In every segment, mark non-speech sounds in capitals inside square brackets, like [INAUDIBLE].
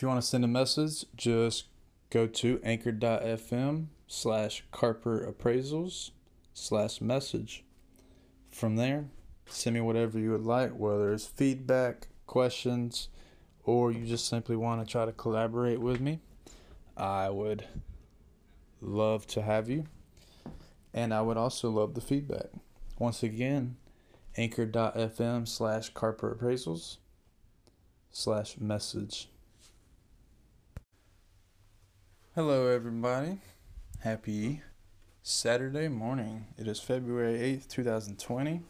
If you want to send a message, just go to anchor.fm slash Carper Appraisals slash message. From there, send me whatever you would like, whether it's feedback, questions, or you just simply want to try to collaborate with me. I would love to have you. And I would also love the feedback. Once again, anchor.fm slash Carper Appraisals slash message. Hello, everybody. Happy Saturday morning. It is February 8th, 2020.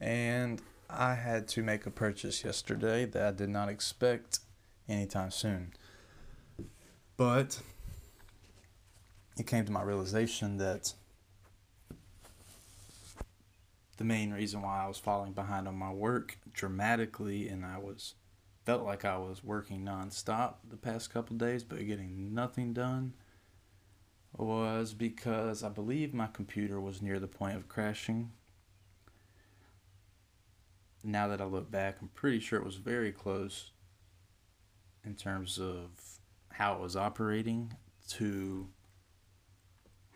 And I had to make a purchase yesterday that I did not expect anytime soon. But it came to my realization that the main reason why I was falling behind on my work dramatically and I was felt like I was working nonstop the past couple days but getting nothing done was because I believe my computer was near the point of crashing. Now that I look back, I'm pretty sure it was very close in terms of how it was operating to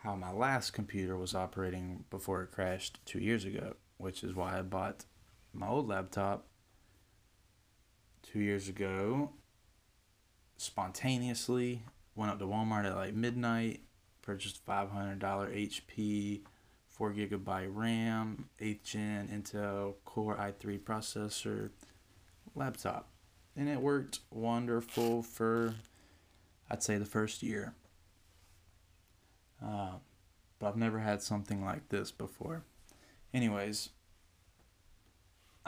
how my last computer was operating before it crashed two years ago, which is why I bought my old laptop two years ago spontaneously. Went up to Walmart at like midnight, purchased $500 HP, 4 gigabyte RAM, 8th gen Intel Core i3 processor laptop. And it worked wonderful for, I'd say, the first year. Uh, but I've never had something like this before. Anyways,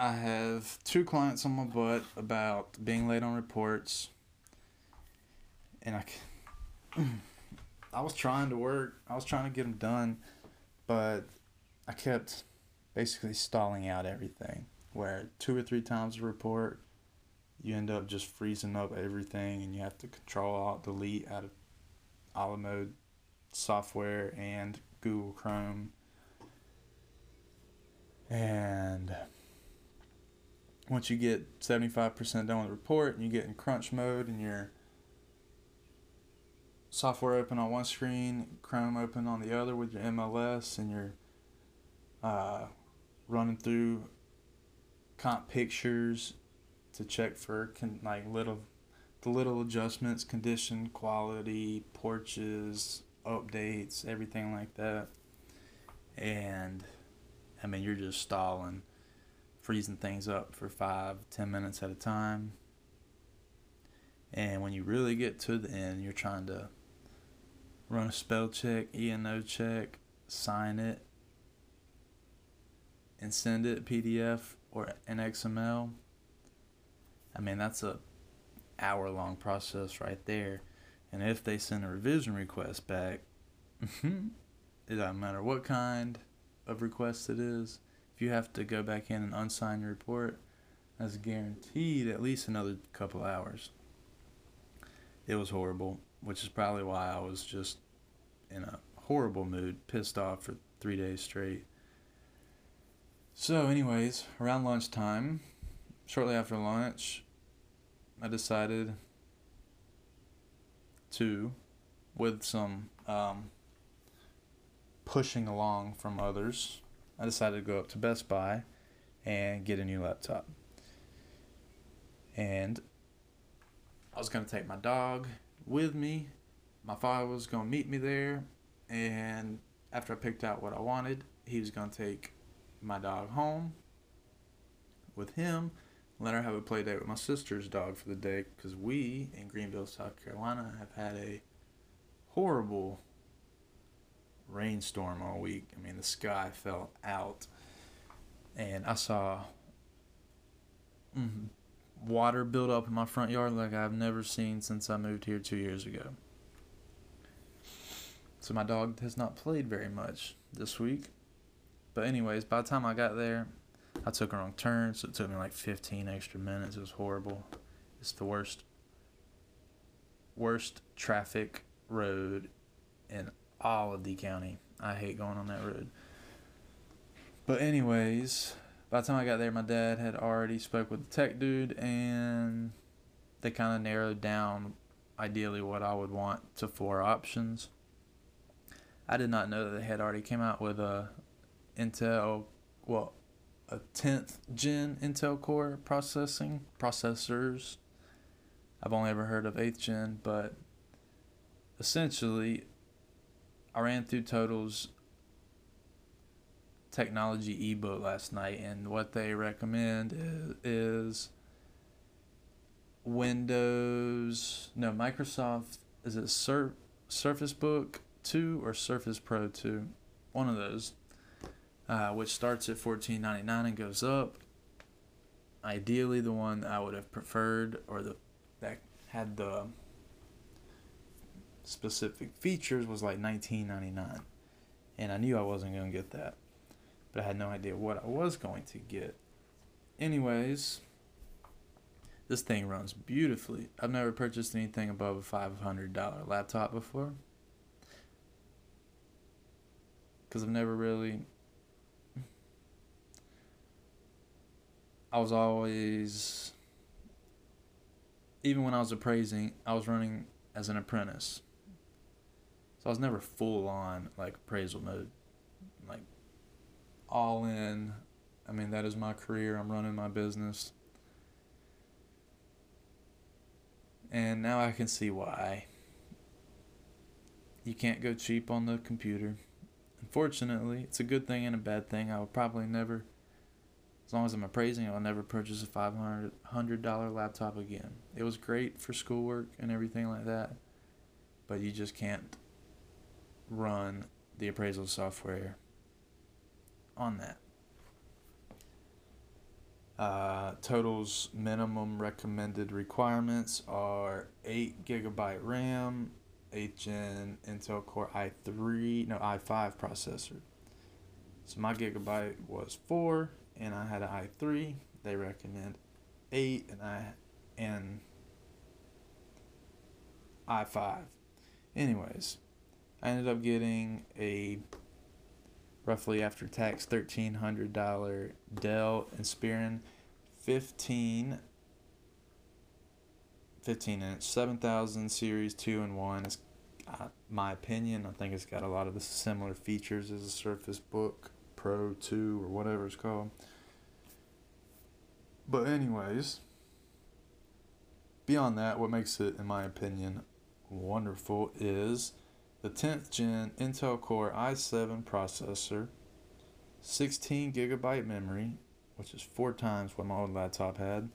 I have two clients on my butt about being late on reports, and I, [CLEARS THROAT] I was trying to work. I was trying to get them done, but I kept basically stalling out everything. Where two or three times a report, you end up just freezing up everything, and you have to control alt delete out of a la mode software and Google Chrome. And once you get 75% done with the report and you get in crunch mode and your software open on one screen, Chrome open on the other with your MLS, and you're uh, running through comp pictures to check for con- like little the little adjustments, condition, quality, porches, updates, everything like that. And I mean, you're just stalling, freezing things up for five, ten minutes at a time. And when you really get to the end, you're trying to run a spell check, E&O check, sign it, and send it PDF or an XML. I mean, that's a hour long process right there. And if they send a revision request back, [LAUGHS] it doesn't matter what kind of request it is. If you have to go back in and unsign your report, that's guaranteed at least another couple hours. It was horrible, which is probably why I was just in a horrible mood, pissed off for three days straight. So, anyways, around lunchtime, shortly after lunch, I decided to, with some um, pushing along from others, I decided to go up to Best Buy and get a new laptop. And I was going to take my dog with me. My father was going to meet me there. And after I picked out what I wanted, he was going to take my dog home with him let her have a play date with my sister's dog for the day because we in Greenville, South Carolina, have had a horrible rainstorm all week. I mean, the sky fell out, and I saw mm, water build up in my front yard like I've never seen since I moved here two years ago. So my dog has not played very much this week. But anyways, by the time I got there, I took a wrong turn, so it took me like 15 extra minutes. It was horrible. It's the worst, worst traffic road in all of the county. I hate going on that road. But anyways, by the time I got there, my dad had already spoke with the tech dude, and they kind of narrowed down ideally what I would want to four options. I did not know that they had already came out with a Intel, well, a 10th gen Intel Core processing processors. I've only ever heard of 8th gen, but essentially, I ran through Total's technology ebook last night, and what they recommend is, is Windows, no, Microsoft, is it Sur- Surface Book 2 or Surface Pro 2? One of those, uh, which starts at $14.99 and goes up. Ideally, the one I would have preferred, or the that had the specific features, was like $19.99, and I knew I wasn't going to get that, but I had no idea what I was going to get. Anyways, this thing runs beautifully. I've never purchased anything above a $500 laptop before. Because I've never really. [LAUGHS] I was always. Even when I was appraising, I was running as an apprentice. I was never full on like appraisal mode. Like all in. I mean, that is my career. I'm running my business. And now I can see why. You can't go cheap on the computer. Unfortunately, it's a good thing and a bad thing. I will probably never, as long as I'm appraising, I'll never purchase a $500 laptop again. It was great for schoolwork and everything like that, but you just can't run the appraisal software on that. Uh, Total's minimum recommended requirements are 8 gigabyte RAM, 8 gen Intel Core i3, no, i5 processor. So my gigabyte was 4 and I had an i3. They recommend 8 and I and i5. Anyways, I ended up getting a roughly after tax $1,300 Dell Inspiron 15 15 inch 7000 series 2 and 1 is uh, my opinion i think it's got a lot of the similar features as a surface book pro 2 or whatever it's called. But anyways beyond that what makes it in my opinion wonderful is the 10th gen Intel Core i7 processor, 16 gigabyte memory, which is four times what my old laptop had,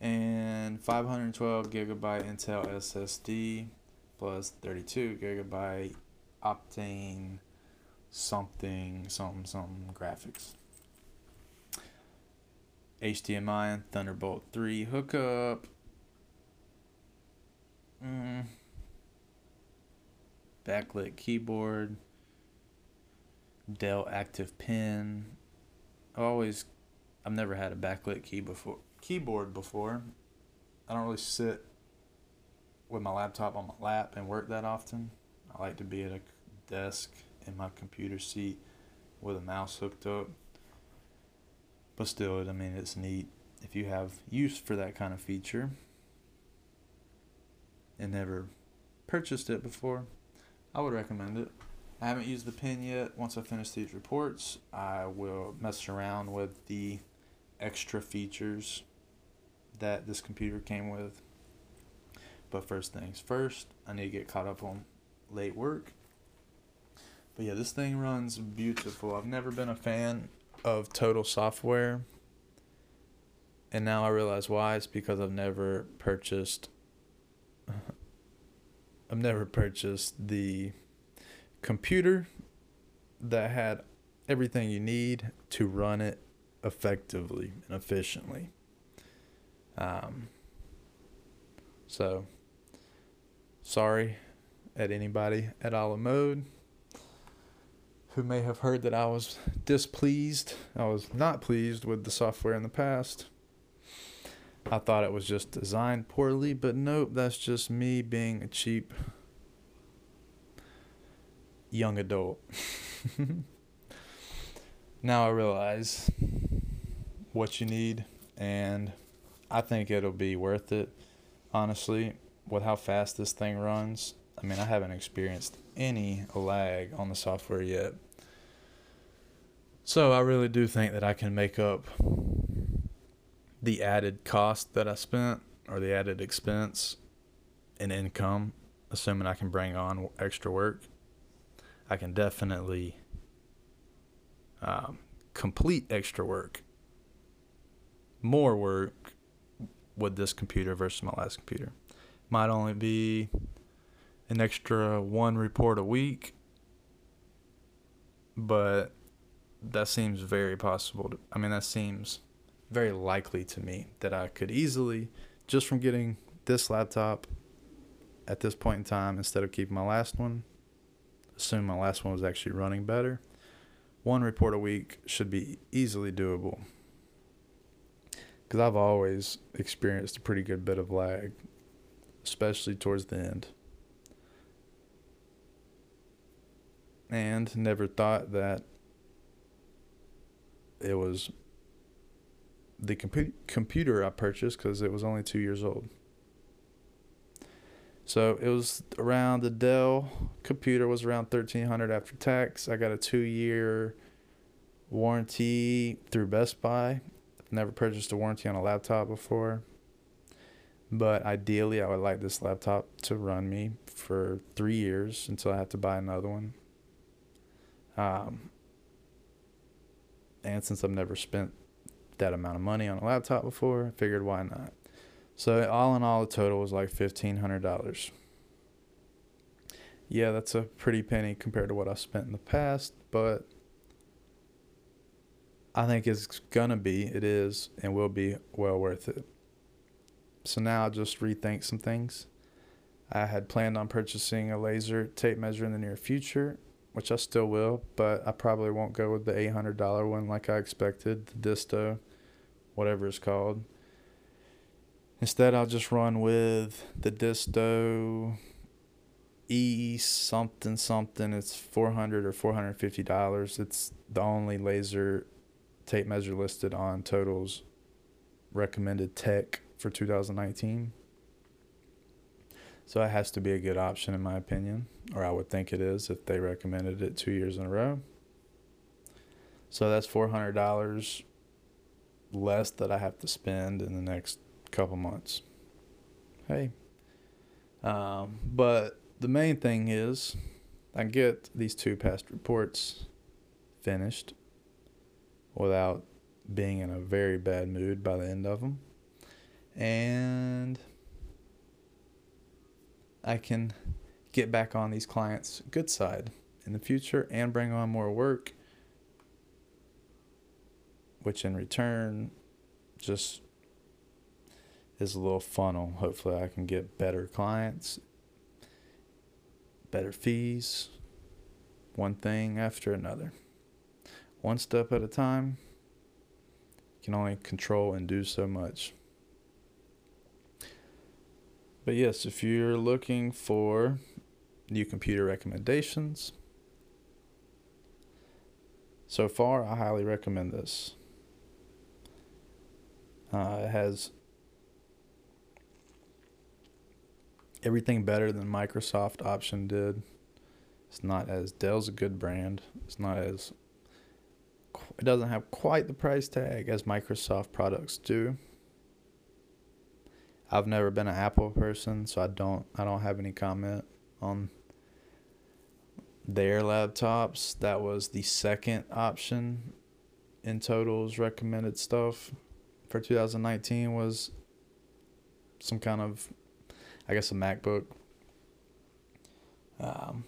and 512 gigabyte Intel SSD plus 32 gigabyte Optane something something something graphics. HDMI and Thunderbolt 3 hookup. Mm backlit keyboard, Dell Active Pen. I've always, I've never had a backlit key before keyboard before. I don't really sit with my laptop on my lap and work that often. I like to be at a desk in my computer seat with a mouse hooked up. But still, I mean, it's neat if you have use for that kind of feature and never purchased it before. I would recommend it. I haven't used the pen yet. Once I finish these reports, I will mess around with the extra features that this computer came with. But first things first, I need to get caught up on late work. But yeah, this thing runs beautiful. I've never been a fan of Total Software. And now I realize why. It's because I've never purchased I've never purchased the computer that had everything you need to run it effectively and efficiently. Um, so, sorry at anybody at Ala Mode who may have heard that I was displeased. I was not pleased with the software in the past. I thought it was just designed poorly, but nope, that's just me being a cheap young adult. [LAUGHS] now I realize what you need, and I think it'll be worth it. honestly, with how fast this thing runs, I mean, I haven't experienced any lag on the software yet. So I really do think that I can make up the added cost that I spent or the added expense in income, assuming I can bring on extra work. I can definitely um, complete extra work, more work with this computer versus my last computer. Might only be an extra one report a week, but that seems very possible. To, I mean, that seems very likely to me that I could easily, just from getting this laptop at this point in time, instead of keeping my last one, assume my last one was actually running better, one report a week should be easily doable. Because I've always experienced a pretty good bit of lag, especially towards the end. And never thought that it was the compu- computer I purchased because it was only two years old. So it was around the Dell computer was around thirteen hundred after tax. I got a two year warranty through Best Buy. I've never purchased a warranty on a laptop before. But ideally I would like this laptop to run me for three years until I have to buy another one. Um, and since I've never spent that amount of money on a laptop before, I figured why not. So all in all, the total was like fifteen hundred dollars. Yeah, that's a pretty penny compared to what I've spent in the past, but I think it's gonna be, it is, and will be well worth it. So now I'll just rethink some things. I had planned on purchasing a laser tape measure in the near future, which I still will, but I probably won't go with the eight hundred dollar one like I expected, the Disto, whatever it's called. Instead, I'll just run with the Disto E something something. It's four hundred or four hundred fifty dollars. It's the only laser tape measure listed on Total's recommended tech for 2019. So it has to be a good option in my opinion, or I would think it is if they recommended it two years in a row. So that's four hundred dollars less that I have to spend in the next couple months. Hey. Um, but the main thing is I get these two past reports finished without being in a very bad mood by the end of them. And I can get back on these clients' good side in the future and bring on more work, which in return just is a little funnel. Hopefully, I can get better clients, better fees, one thing after another. One step at a time. You can only control and do so much. But yes, if you're looking for new computer recommendations, so far I highly recommend this. Uh, it has everything better than Microsoft option did. It's not as Dell's a good brand. It's not as it doesn't have quite the price tag as Microsoft products do. I've never been an Apple person, so I don't I don't have any comment on their laptops. That was the second option in Total's recommended stuff for 2019 was some kind of I guess a MacBook. Um,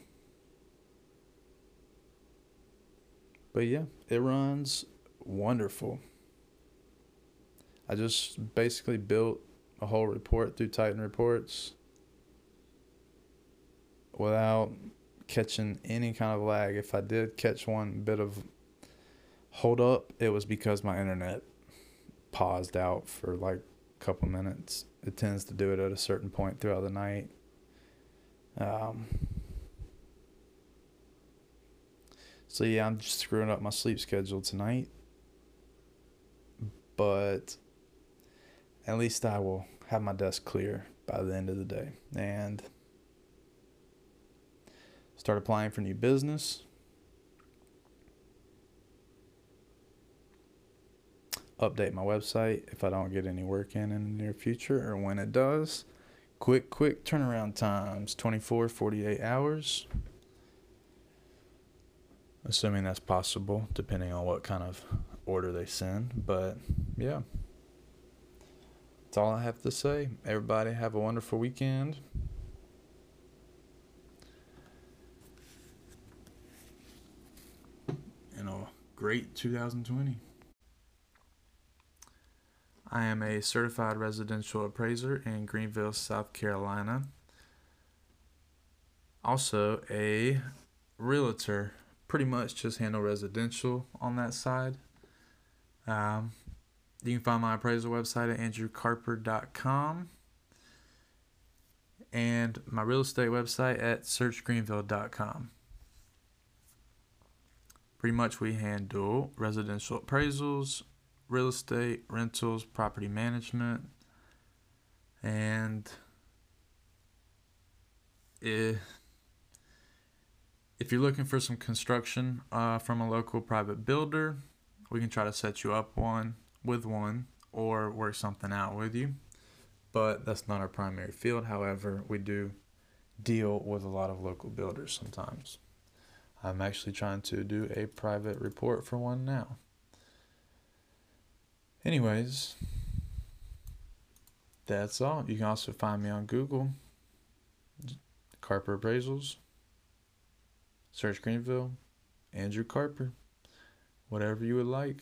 but yeah, it runs wonderful. I just basically built a whole report through Titan Reports without catching any kind of lag. If I did catch one bit of hold up, it was because my internet paused out for like a couple minutes it tends to do it at a certain point throughout the night. Um, so yeah, I'm just screwing up my sleep schedule tonight. But at least I will have my desk clear by the end of the day and start applying for new business. Update my website if I don't get any work in in the near future or when it does. Quick, quick turnaround times 24, 48 hours. Assuming that's possible, depending on what kind of order they send. But yeah. That's all I have to say. Everybody have a wonderful weekend. And a great 2020. I am a certified residential appraiser in Greenville, South Carolina. Also, a realtor. Pretty much just handle residential on that side. Um, you can find my appraisal website at andrewcarper.com and my real estate website at searchgreenville.com. Pretty much, we handle residential appraisals, real estate, rentals, property management, and if, if you're looking for some construction uh, from a local private builder, we can try to set you up one with one or work something out with you. But that's not our primary field. However, we do deal with a lot of local builders sometimes. I'm actually trying to do a private report for one now. Anyways, that's all. You can also find me on Google, Carper Appraisals, search Greenville, Andrew Carper, whatever you would like.